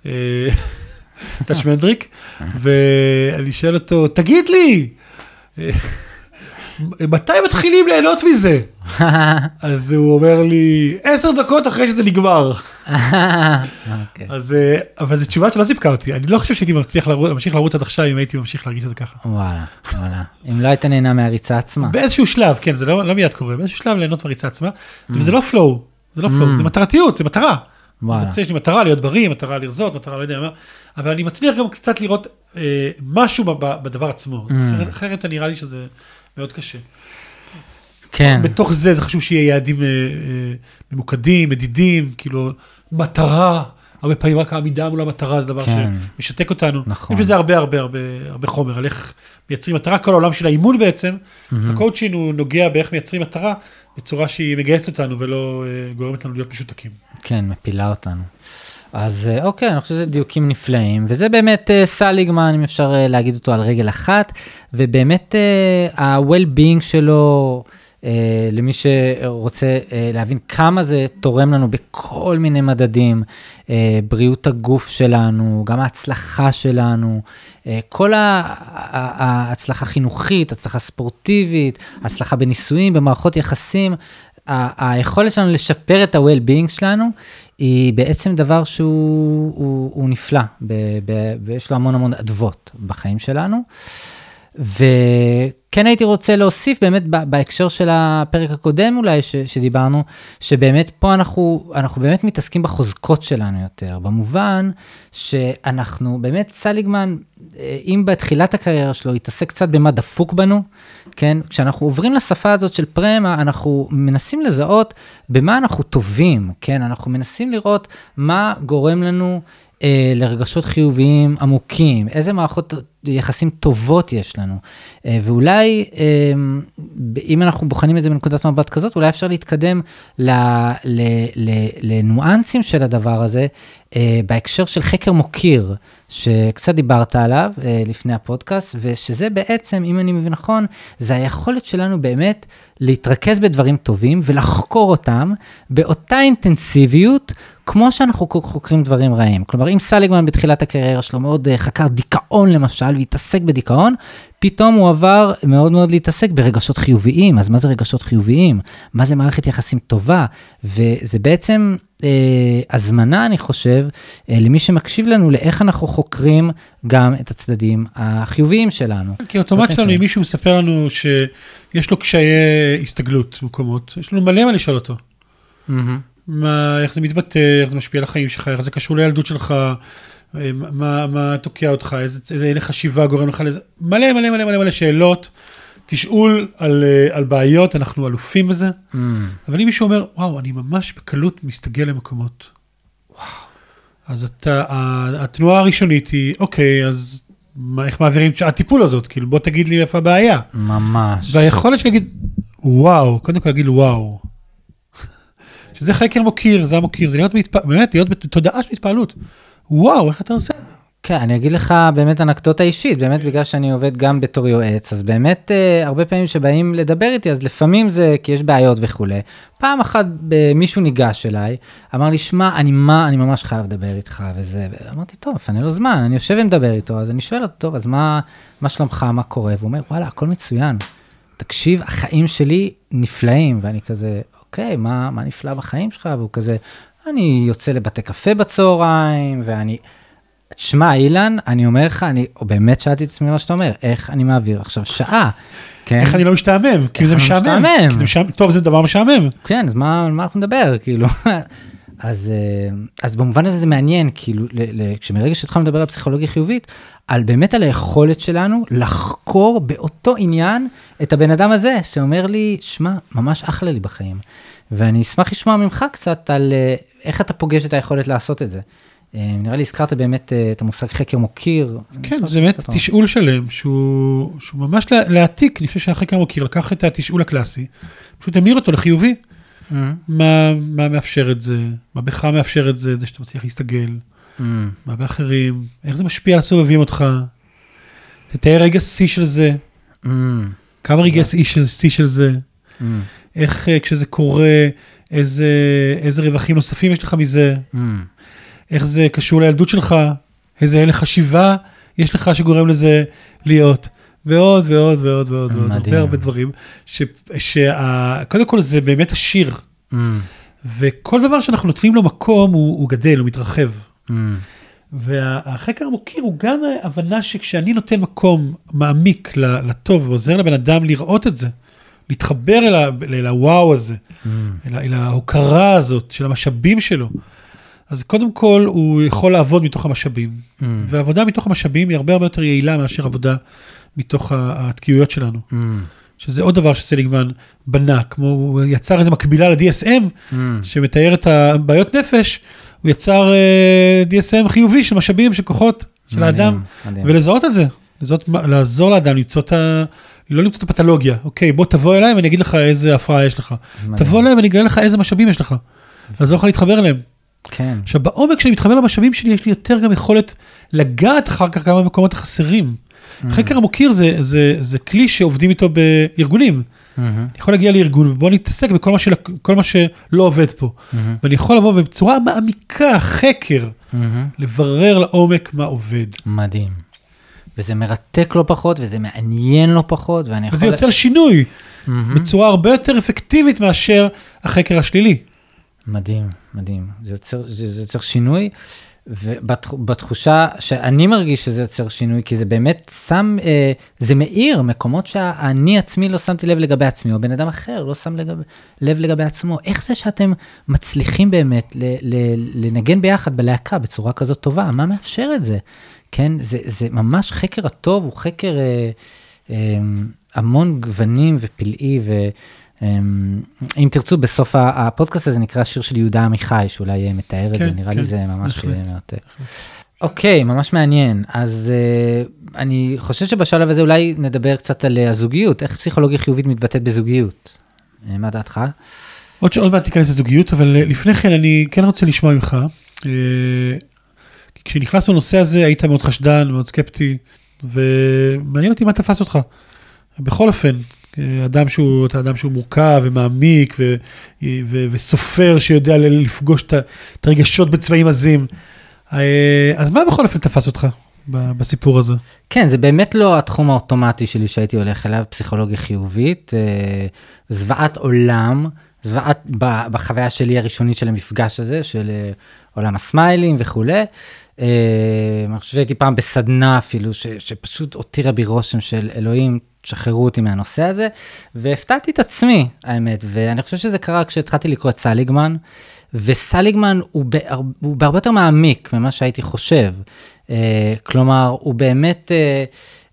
אה, טאץ' מנדריק, ואני שואל אותו, תגיד לי, מתי מתחילים ליהנות מזה? אז הוא אומר לי, עשר דקות אחרי שזה נגמר. אוקיי. אז, אה, אבל זו תשובה שלא סיפקה אותי, אני לא חושב שהייתי מצליח לרוץ, להמשיך לרוץ עד עכשיו אם הייתי ממשיך להרגיש את זה ככה. וואלה, וואלה. אם לא היית נהנה מהריצה עצמה. באיזשהו שלב, כן, זה לא, לא מיד קורה, באיזשהו שלב ליהנות מהריצה עצמה, וזה לא פלואו, זה לא פלואו, Mm. זה מטרתיות, זה מטרה. אני וואלה. רוצה, יש לי מטרה להיות בריא, מטרה לרזות, מטרה לא יודע מה, אבל אני מצליח גם קצת לראות אה, משהו בדבר עצמו, Mm. אחרת נראה לי שזה מאוד קשה. כן, בתוך זה, זה חשוב שיהיה יעדים אה, אה, ממוקדים, מדידים, כאילו, מטרה, הרבה פעמים רק העמידה מול המטרה זה דבר כן. שמשתק אותנו. נכון. יש בזה הרבה הרבה הרבה הרבה חומר, על איך מייצרים מטרה, כל העולם של האימון בעצם, מהמם. הקואוצ'ין הוא נוגע באיך מייצרים מטרה בצורה שהיא מגייסת אותנו ולא אה, גורמת לנו להיות משותקים. כן, מפילה אותנו. אז אה, אוקיי, אני חושב שזה דיוקים נפלאים, וזה באמת אה, סליגמן, אם אפשר אה, להגיד אותו על רגל אחת, ובאמת ה-well-being שלו, למי שרוצה להבין כמה זה תורם לנו בכל מיני מדדים, בריאות הגוף שלנו, גם ההצלחה שלנו, כל ההצלחה החינוכית, הצלחה ספורטיבית, הצלחה בנישואים, במערכות יחסים, היכולת שלנו לשפר את ה-well-being שלנו, היא בעצם דבר שהוא הוא, הוא נפלא, ב, ב, ויש לו המון המון אדוות בחיים שלנו. וכן הייתי רוצה להוסיף באמת בהקשר של הפרק הקודם אולי ש, שדיברנו, שבאמת פה אנחנו, אנחנו באמת מתעסקים בחוזקות שלנו יותר, במובן שאנחנו באמת סליגמן, אה, אם בתחילת הקריירה שלו התעסק קצת במה דפוק בנו, כן, כשאנחנו עוברים לשפה הזאת של פרמה, אנחנו מנסים לזהות במה אנחנו טובים, כן, אנחנו מנסים לראות מה גורם לנו אה, לרגשות חיוביים עמוקים, איזה מערכות יחסים טובות יש לנו. אה, ואולי, ב- אם אנחנו בוחנים את זה מנקודת מבט כזאת, אולי אפשר להתקדם ל, ל, ל, לניואנסים של הדבר הזה, אה, בהקשר של חקר מוקיר, שקצת דיברת עליו אה, לפני הפודקאסט, ושזה בעצם, אם אני מבין נכון, זה היכולת שלנו באמת להתרכז בדברים טובים ולחקור אותם באותה אינטנסיביות, כמו שאנחנו חוקרים דברים רעים. כלומר, אם סליגמן בתחילת הקריירה שלו מאוד חקר דיכאון למשל, והתעסק בדיכאון, פתאום הוא עבר מאוד מאוד להתעסק ברגשות חיוביים. אז מה זה רגשות חיוביים? מה זה מערכת יחסים טובה? וזה בעצם אה, הזמנה, אני חושב, אה, למי שמקשיב לנו, לאיך אנחנו חוקרים גם את הצדדים החיוביים שלנו. כי פוטנציאל. שלנו, אם מישהו מספר לנו שיש לו קשיי הסתגלות במקומות, יש לנו מלא מה לשאול אותו. מהמם. מה, איך זה מתבטא, איך זה משפיע על החיים שלך, איך זה קשור לילדות שלך, מה, מה תוקע אותך, איזה, איזה חשיבה גורם לך לזה, מלא מלא מלא מלא מלא שאלות, תשאול על, אה, על בעיות, אנחנו אלופים בזה, מהמם. אבל אם מישהו אומר, וואו, אני ממש בקלות מסתגל למקומות. אז אתה, התנועה הראשונית היא, אוקיי, אז מה, איך מעבירים את הטיפול הזאת, כאילו בוא תגיד לי איפה הבעיה. ממש. והיכולת שלי להגיד, וואו, קודם כל להגיד וואו. שזה חקר מוקיר, זה המוקיר, זה להיות, בהתפ... באמת, להיות בתודעה של התפעלות. וואו, איך אתה עושה את זה? כן, אני אגיד לך באמת אנקדוטה אישית, באמת בגלל שאני עובד גם בתור יועץ, אז באמת אה, הרבה פעמים שבאים לדבר איתי, אז לפעמים זה כי יש בעיות וכולי. פעם אחת מישהו ניגש אליי, אמר לי, שמע, אני מה, אני ממש חייב לדבר איתך וזה, אמרתי, טוב, אני לו זמן, אני יושב ומדבר איתו, אז אני שואל אותו, טוב, אז מה, מה שלומך, מה קורה? והוא אומר, וואלה, הכל מצוין. תקשיב, החיים שלי נפלאים, ואני כזה, אוקיי, מה, מה נפלא בחיים שלך? והוא כזה, אני יוצא לבתי קפה בצהריים, ואני... שמע, אילן, אני אומר לך, אני באמת שאלתי את עצמי מה שאתה אומר, איך אני מעביר עכשיו שעה, כן? איך אני לא משתעמם? כי זה לא משעמם. כי זה משעמם. טוב, זה דבר משעמם. כן, אז מה, על מה אנחנו נדבר, כאילו? אז, אה, אז במובן הזה זה מעניין, כאילו, ל, ל, כשמרגע שהתחלנו לדבר על פסיכולוגיה חיובית, על באמת על היכולת שלנו לחקור באותו עניין את הבן אדם הזה, שאומר לי, שמע, ממש אחלה לי בחיים. ואני אשמח לשמוע ממך קצת על אה, איך אתה פוגש את היכולת לעשות את זה. אה, נראה לי הזכרת באמת אה, את המושג חקר מוקיר. כן, זה באמת. תשאול שלם, שהוא שהוא ממש לה- להעתיק, אני חושב שהחקר המוקיר לקח את התשאול הקלאסי, פשוט המיר אותו לחיובי. אה, מה מה מאפשר את זה, מה בך מאפשר את זה, זה שאתה מצליח להסתגל, אה, מה באחרים, איך זה משפיע על הסובבים אותך. תתאר רגע שיא של זה, אה, כמה רגעי שיא של, שיא של זה, אה, איך אה, כשזה קורה, איזה, איזה רווחים נוספים יש לך מזה, אה. איך זה קשור לילדות שלך, איזה הלך חשיבה יש לך שגורם לזה להיות, ועוד ועוד ועוד ועוד ועוד. הרבה הרבה דברים, שקודם כל זה באמת עשיר, אה, וכל דבר שאנחנו נותנים לו מקום הוא, הוא גדל, הוא מתרחב. אה. והחקר המוקיר הוא גם הבנה שכשאני נותן מקום מעמיק לטוב ועוזר לבן אדם לראות את זה, להתחבר אל, ה- אל הוואו הזה, אל, ה- אל ההוקרה הזאת של המשאבים שלו, אז קודם כל הוא יכול לעבוד מתוך המשאבים, אה. ועבודה מתוך המשאבים היא הרבה הרבה יותר יעילה מאשר עבודה מתוך התקיעויות שלנו, אה. שזה עוד דבר שסליגמן בנה, כמו הוא יצר איזה מקבילה ל-DSM, אה. שמתאר את הבעיות נפש, הוא יצר אה, DSM חיובי של משאבים, של כוחות של מדהים, האדם, מדהים. ולזהות את זה, לזהות, לעזור לאדם למצוא את ה... לא למצוא את הפתולוגיה, אוקיי, בוא תבוא אליי ואני אגיד לך איזה הפרעה יש לך. מדהים. תבוא אליי ואני אגלה לך איזה משאבים יש לך. לעזור לך להתחבר אליהם. כן. עכשיו, בעומק כשאני מתחבר למשאבים שלי, יש לי יותר גם יכולת לגעת אחר כך גם במקומות החסרים. Mm. חקר המוקיר זה, זה, זה כלי שעובדים איתו בארגונים. אה. אני יכול להגיע לארגון ובוא נתעסק בכל מה, של, מה שלא עובד פה. אה. ואני יכול לבוא ובצורה מעמיקה, חקר, אה. לברר לעומק מה עובד. מדהים. וזה מרתק לא פחות, וזה מעניין לא פחות, ואני יכול... וזה יוצר שינוי מהמם. בצורה הרבה יותר אפקטיבית מאשר החקר השלילי. מדהים, מדהים. זה יוצר, זה, זה יוצר שינוי, ובתחושה שאני מרגיש שזה יוצר שינוי, כי זה באמת שם, אה, זה מאיר מקומות שאני עצמי לא שמתי לב לגבי עצמי, או בן אדם אחר לא שם לגב, לב לגבי עצמו. איך זה שאתם מצליחים באמת ל, ל, לנגן ביחד בלהקה בצורה כזאת טובה? מה מאפשר את זה? כן, זה, זה ממש חקר הטוב, הוא חקר אה, אה, המון גוונים ופלאי, ו... אמ, אם תרצו, בסוף הפודקאסט הזה נקרא שיר של יהודה עמיחי, שאולי אה, מתאר את זה, כן, נראה כן, לי זה ממש. אה, מרתק. אוקיי, ממש מעניין. אז אה, אני חושב שבשלב הזה אולי נדבר קצת על אה, הזוגיות, איך פסיכולוגיה חיובית מתבטאת בזוגיות. אה, מה דעתך? עוד שעוד מעט תיכנס לזוגיות, אבל אה, לפני כן אני כן רוצה לשמוע ממך. אה, כי כשנכנסנו לנושא הזה היית מאוד חשדן, מאוד סקפטי, ומעניין אותי מה תפס אותך. בכל אופן, אדם שהוא, אתה אדם שהוא מורכב ומעמיק ו, ו, וסופר שיודע לפגוש את הרגשות בצבעים עזים. אה, אז מה בכל אופן תפס אותך בסיפור הזה? כן, זה באמת לא התחום האוטומטי שלי שהייתי הולך אליו, פסיכולוגיה חיובית, אה, זוועת עולם, זוועת בחוויה שלי הראשונית של המפגש הזה, של אה, עולם הסמיילים וכולי. אה, אני חושב שהייתי פעם בסדנה אפילו, ש, שפשוט הותירה בי רושם של אלוהים, תשחררו אותי מהנושא הזה, והפתעתי את עצמי, האמת, ואני חושב שזה קרה כשהתחלתי לקרוא את סליגמן, וסליגמן הוא, בהר, הוא בהרבה יותר מעמיק ממה שהייתי חושב. אה, כלומר, הוא באמת אה,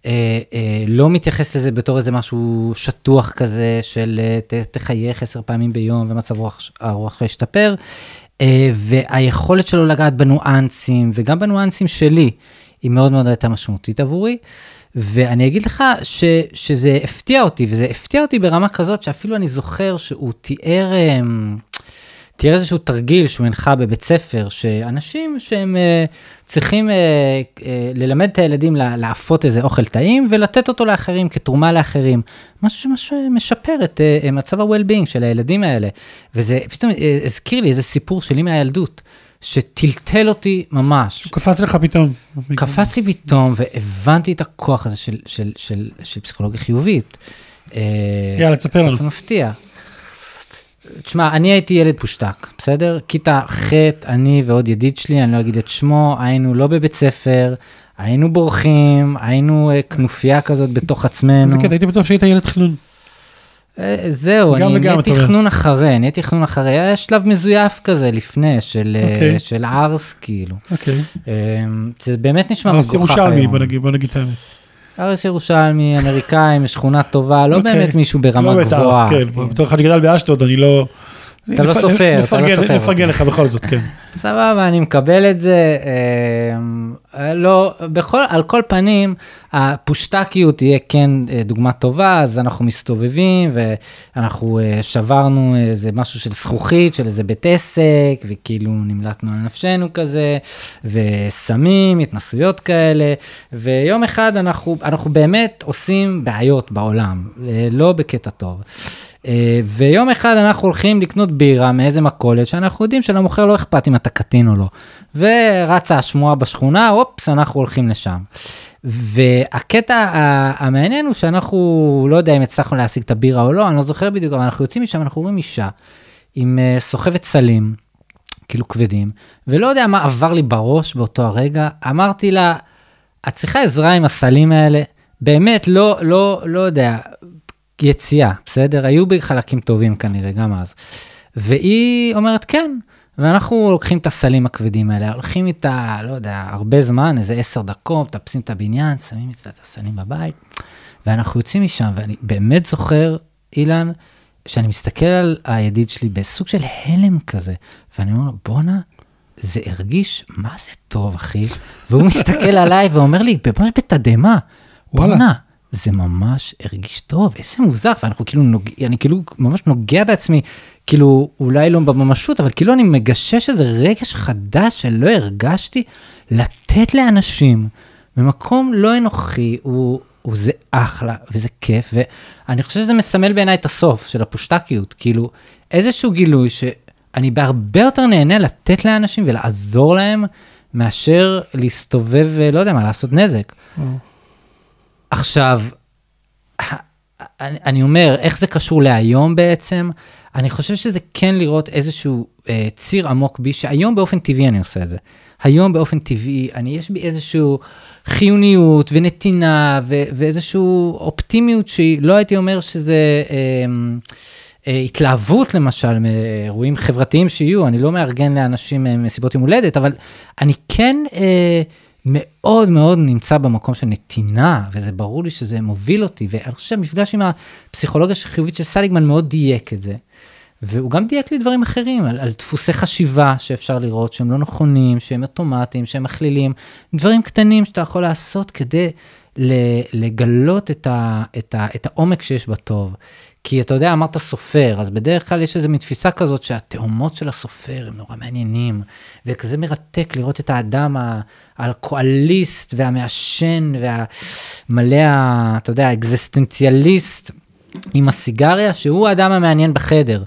אה, אה, לא מתייחס לזה בתור איזה משהו שטוח כזה של אה, ת, תחייך עשר פעמים ביום ומצב הרוח, ישתפר, והיכולת שלו לגעת בניואנסים, וגם בניואנסים שלי, היא מאוד מאוד הייתה משמעותית עבורי. ואני אגיד לך ש, שזה הפתיע אותי, וזה הפתיע אותי ברמה כזאת שאפילו אני זוכר שהוא תיאר, אה, תיאר איזשהו תרגיל שהוא הנחה בבית ספר, שאנשים שהם אה, צריכים אה, אה, ללמד את הילדים לאפות איזה אוכל טעים ולתת אותו לאחרים כתרומה לאחרים. משהו שממש משפר את אה, מצב ה-well-being של הילדים האלה. וזה פתאום אה, הזכיר לי איזה סיפור שלי מהילדות, שטלטל אותי ממש. הוא קפץ לך פתאום. קפץ לי פתאום והבנתי את הכוח הזה של, של, של, של פסיכולוגיה חיובית. יאללה, תספר לנו. מפתיע. תשמע, אני הייתי ילד פושטק, בסדר? כיתה ח', אני ועוד ידיד שלי, אני לא אגיד את שמו, היינו לא בבית ספר, היינו בורחים, היינו אה, כנופיה כזאת בתוך עצמנו. איזה קטע, הייתי בטוח שהיית ילד חנון. אה, זהו, אני נהייתי. חנון אחרי, נהייתי חנון אחרי, היה שלב מזויף כזה לפני, של, אה, אוקיי. של ארס, כאילו. אוקיי. אה, זה באמת נשמע ארס מגוחך ירושלמי, היום. בוא נגיד, בוא נגיד את האמת. ארס ירושלמי, אמריקאים, שכונה טובה, לא אוקיי. באמת מישהו ברמה לא באמת גבוהה. ארס, כן. כן. בתור אחד שגדל באשדוד, אני לא... אתה לא סופר, אתה לא סופר נפרגן. לך בכל זאת, כן. סבבה, אני מקבל את זה. אה, לא, בכל, על כל פנים, הפושטקיות תהיה כן אה, דוגמה טובה, אז אנחנו מסתובבים ואנחנו אה, שברנו איזה משהו של זכוכית, של איזה בית עסק, וכאילו נמלטנו על נפשנו כזה, וסמים, התנסויות כאלה, ויום אחד אנחנו, אנחנו באמת עושים בעיות בעולם, אה, לא בקטע טוב. אה, ויום אחד אנחנו הולכים לקנות בירה מאיזה מכולת שאנחנו יודעים שלמוכר לא אכפת אם אתה קטין או לא. ורצה השמועה בשכונה, אופס, אנחנו הולכים לשם. והקטע המעניין הוא שאנחנו, לא יודע אם הצלחנו להשיג את הבירה או לא, אני לא זוכר בדיוק, אבל אנחנו יוצאים משם, אנחנו רואים אישה עם אה, סוחבת סלים, כאילו כבדים, ולא יודע מה עבר לי בראש באותו הרגע, אמרתי לה, את צריכה עזרה עם הסלים האלה? באמת, לא, לא, לא יודע, יציאה, בסדר? היו בי חלקים טובים כנראה, גם אז. והיא אומרת כן, ואנחנו לוקחים את הסלים הכבדים האלה, הולכים איתה, לא יודע, הרבה זמן, איזה עשר דקות, מטפסים את הבניין, שמים אצלה את הסלים בבית, ואנחנו יוצאים משם, ואני באמת זוכר, אילן, שאני מסתכל על הידיד שלי בסוג של הלם כזה, ואני אומר לו, בואנה, זה הרגיש, מה זה טוב, אחי? והוא מסתכל עליי ואומר לי, ממש בתדהמה. בואנה, זה ממש הרגיש טוב, איזה מוזר, ואנחנו כאילו, נוג... אני כאילו ממש נוגע בעצמי, כאילו, אולי לא בממשות, אבל כאילו אני מגשש איזה רגש חדש שלא הרגשתי, לתת לאנשים ממקום לא אנוכי, הוא, הוא זה אחלה, וזה כיף, ואני חושב שזה מסמל בעיניי את הסוף של הפושטקיות, כאילו, איזשהו גילוי שאני בהרבה יותר נהנה לתת לאנשים ולעזור להם, מאשר להסתובב, לא יודע מה, לעשות נזק. עכשיו, אני, אומר, איך זה קשור להיום בעצם? אני חושב שזה כן לראות איזשהו אה, ציר עמוק בי, שהיום באופן טבעי אני עושה את זה. היום באופן טבעי, אני, יש בי איזשהו חיוניות ונתינה ו- ואיזשהו אופטימיות שהיא, לא הייתי אומר שזה אה, אה, התלהבות למשל מאירועים חברתיים שיהיו, אני לא מארגן לאנשים אה, מסיבות יום הולדת, אבל אני כן... אה, מאוד מאוד נמצא במקום של נתינה, וזה ברור לי שזה מוביל אותי, ואני חושב שהמפגש עם הפסיכולוגיה החיובית של סליגמן מאוד דייק את זה. והוא גם דייק לי דברים אחרים, על, על דפוסי חשיבה שאפשר לראות שהם לא נכונים, שהם אוטומטיים, שהם מכלילים, דברים קטנים שאתה יכול לעשות כדי לגלות את, ה, את, ה, את העומק שיש בטוב. כי אתה יודע, אמרת סופר, אז בדרך כלל יש איזו מין תפיסה כזאת שהתאומות של הסופר הם נורא מעניינים, וכזה מרתק לראות את האדם האלכוהוליסט והמעשן והמלא, אתה יודע, האקזיסטנציאליסט עם הסיגריה, שהוא האדם המעניין בחדר.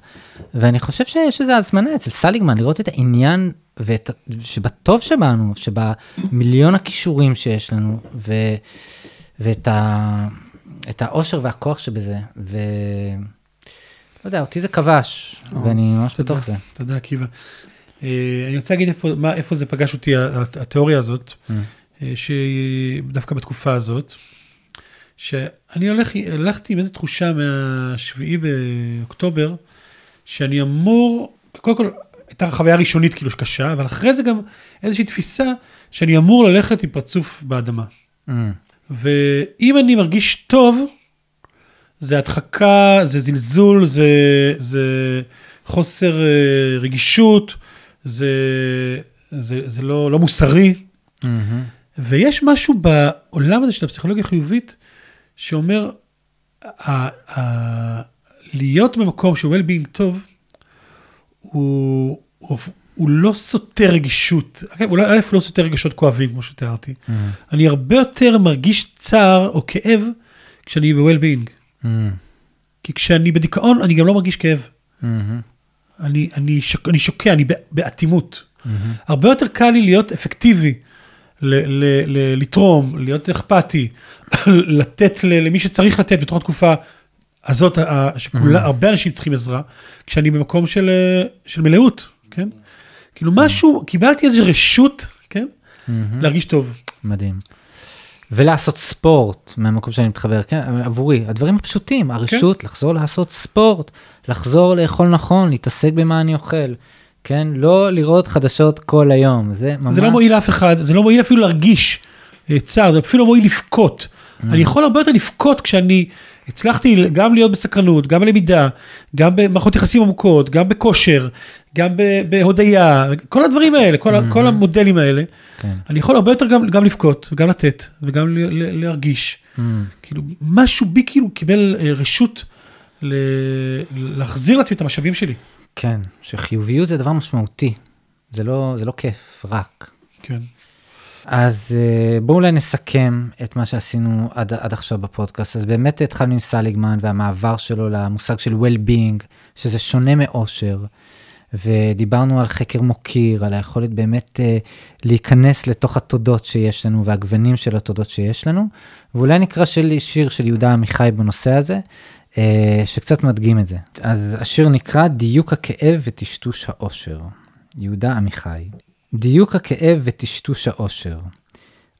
ואני חושב שיש איזו הזמנה אצל סליגמן לראות את העניין ואת, שבטוב שבנו, שבמיליון הכישורים שיש לנו, ו, ואת ה... את האושר והכוח שבזה, ו... לא יודע, אותי זה כבש, או, ואני ממש תודה. בתוך זה. תודה, עקיבא. אה, אני רוצה להגיד איפה, מה, איפה זה פגש אותי, התיאוריה הזאת, Mm. אה, שדווקא בתקופה הזאת, שאני הולך, הלכתי עם איזו תחושה מהשביעי באוקטובר, שאני אמור, קודם כל, הייתה חוויה ראשונית כאילו שקשה, אבל אחרי זה גם איזושהי תפיסה שאני אמור ללכת עם פרצוף באדמה. Mm. ואם אני מרגיש טוב, זה הדחקה, זה זלזול, זה, זה חוסר אה, רגישות, זה, זה, זה לא, לא מוסרי. מהמם. ויש משהו בעולם הזה של הפסיכולוגיה החיובית, שאומר, ה, ה, להיות במקום שהוא well-being טוב, הוא, הוא, הוא לא סותר רגישות, אולי א' לא סותר רגשות כואבים כמו שתיארתי, Mm, אני הרבה יותר מרגיש צער או כאב כשאני ב-well-being, mm, כי כשאני בדיכאון אני גם לא מרגיש כאב, mm, אני, אני, שוק, אני שוקע, אני באטימות. mm, הרבה יותר קל לי להיות אפקטיבי, ל- ל- ל- לתרום, להיות אכפתי, לתת ל- למי שצריך לתת בתוך התקופה הזאת, שכולה, Mhm. הרבה אנשים צריכים עזרה, כשאני במקום של, אה, של מלאות? כאילו משהו, קיבלתי איזו רשות, כן? mm. להרגיש טוב. מדהים. ולעשות ספורט, מהמקום שאני מתחבר, כן, עבורי, הדברים הפשוטים, הרשות לחזור לעשות ספורט, לחזור לאכול נכון, להתעסק במה אני אוכל, כן, לא לראות חדשות כל היום, זה ממש... זה לא מועיל לאף אחד, זה לא מועיל אפילו להרגיש אה, צער, זה אפילו לא מועיל לבכות. אני יכול הרבה יותר לבכות כשאני הצלחתי גם להיות בסקרנות, גם בלמידה, גם במערכות יחסים עמוקות, גם בכושר, גם בהודיה, כל הדברים האלה, כל, ה- כל המודלים האלה. כן. אני יכול הרבה יותר גם, גם לבכות, וגם לתת, וגם ל- ל- להרגיש. Mm, כאילו, משהו בי כאילו קיבל אה, רשות ל- להחזיר לעצמי את המשאבים שלי. כן, שחיוביות זה דבר משמעותי, זה לא, זה לא כיף, רק. כן. אז אה, בואו אולי נסכם את מה שעשינו עד, עד עכשיו בפודקאסט. אז באמת התחלנו עם סליגמן והמעבר שלו למושג של well-being, שזה שונה מאושר, ודיברנו על חקר מוקיר, על היכולת באמת אה, להיכנס לתוך התודות שיש לנו והגוונים של התודות שיש לנו, ואולי נקרא של שיר של יהודה עמיחי בנושא הזה, אה, שקצת מדגים את זה. אז השיר נקרא דיוק הכאב וטשטוש האושר. יהודה עמיחי. דיוק הכאב וטשטוש האושר.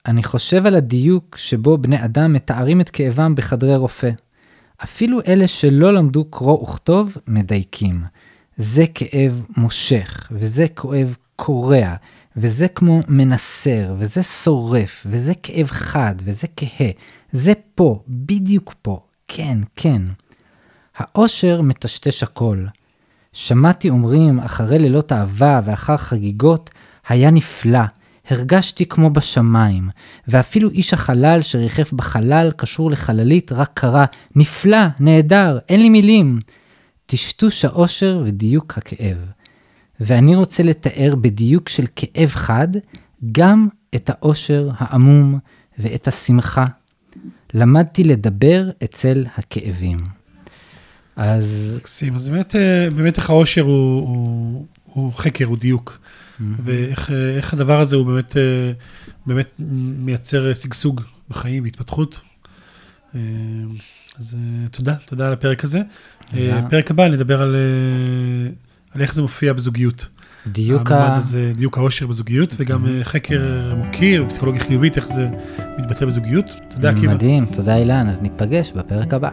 אני חושב על הדיוק שבו בני אדם מתארים את כאבם בחדרי רופא. אפילו אלה שלא למדו קרוא וכתוב, מדייקים. זה כאב מושך, וזה כואב קורע, וזה כמו מנסר, וזה שורף, וזה כאב חד, וזה כהה. זה פה, בדיוק פה. כן, כן. האושר מטשטש הכל. שמעתי אומרים אחרי לילות אהבה ואחר חגיגות, היה נפלא, הרגשתי כמו בשמיים, ואפילו איש החלל שריחף בחלל קשור לחללית רק קרא, נפלא, נהדר, אין לי מילים. טשטוש האושר ודיוק הכאב. ואני רוצה לתאר בדיוק של כאב חד, גם את האושר העמום ואת השמחה. למדתי לדבר אצל הכאבים. אז מקסים, אז באמת, אה, באמת איך העושר הוא, הוא, הוא חקר, הוא דיוק. ואיך אה, הדבר הזה הוא באמת, אה, באמת מייצר שגשוג בחיים, התפתחות. אז תודה, תודה על הפרק הזה. אה. פרק הבא נדבר על, אה, על איך זה מופיע בזוגיות. דיוק ה... הזה, דיוק העושר בזוגיות, וגם אה, חקר מוקיר ופסיכולוגיה חיובית, איך זה מתבטא בזוגיות. תודה, עקיבא. מדהים, תודה אילן, אז ניפגש בפרק הבא.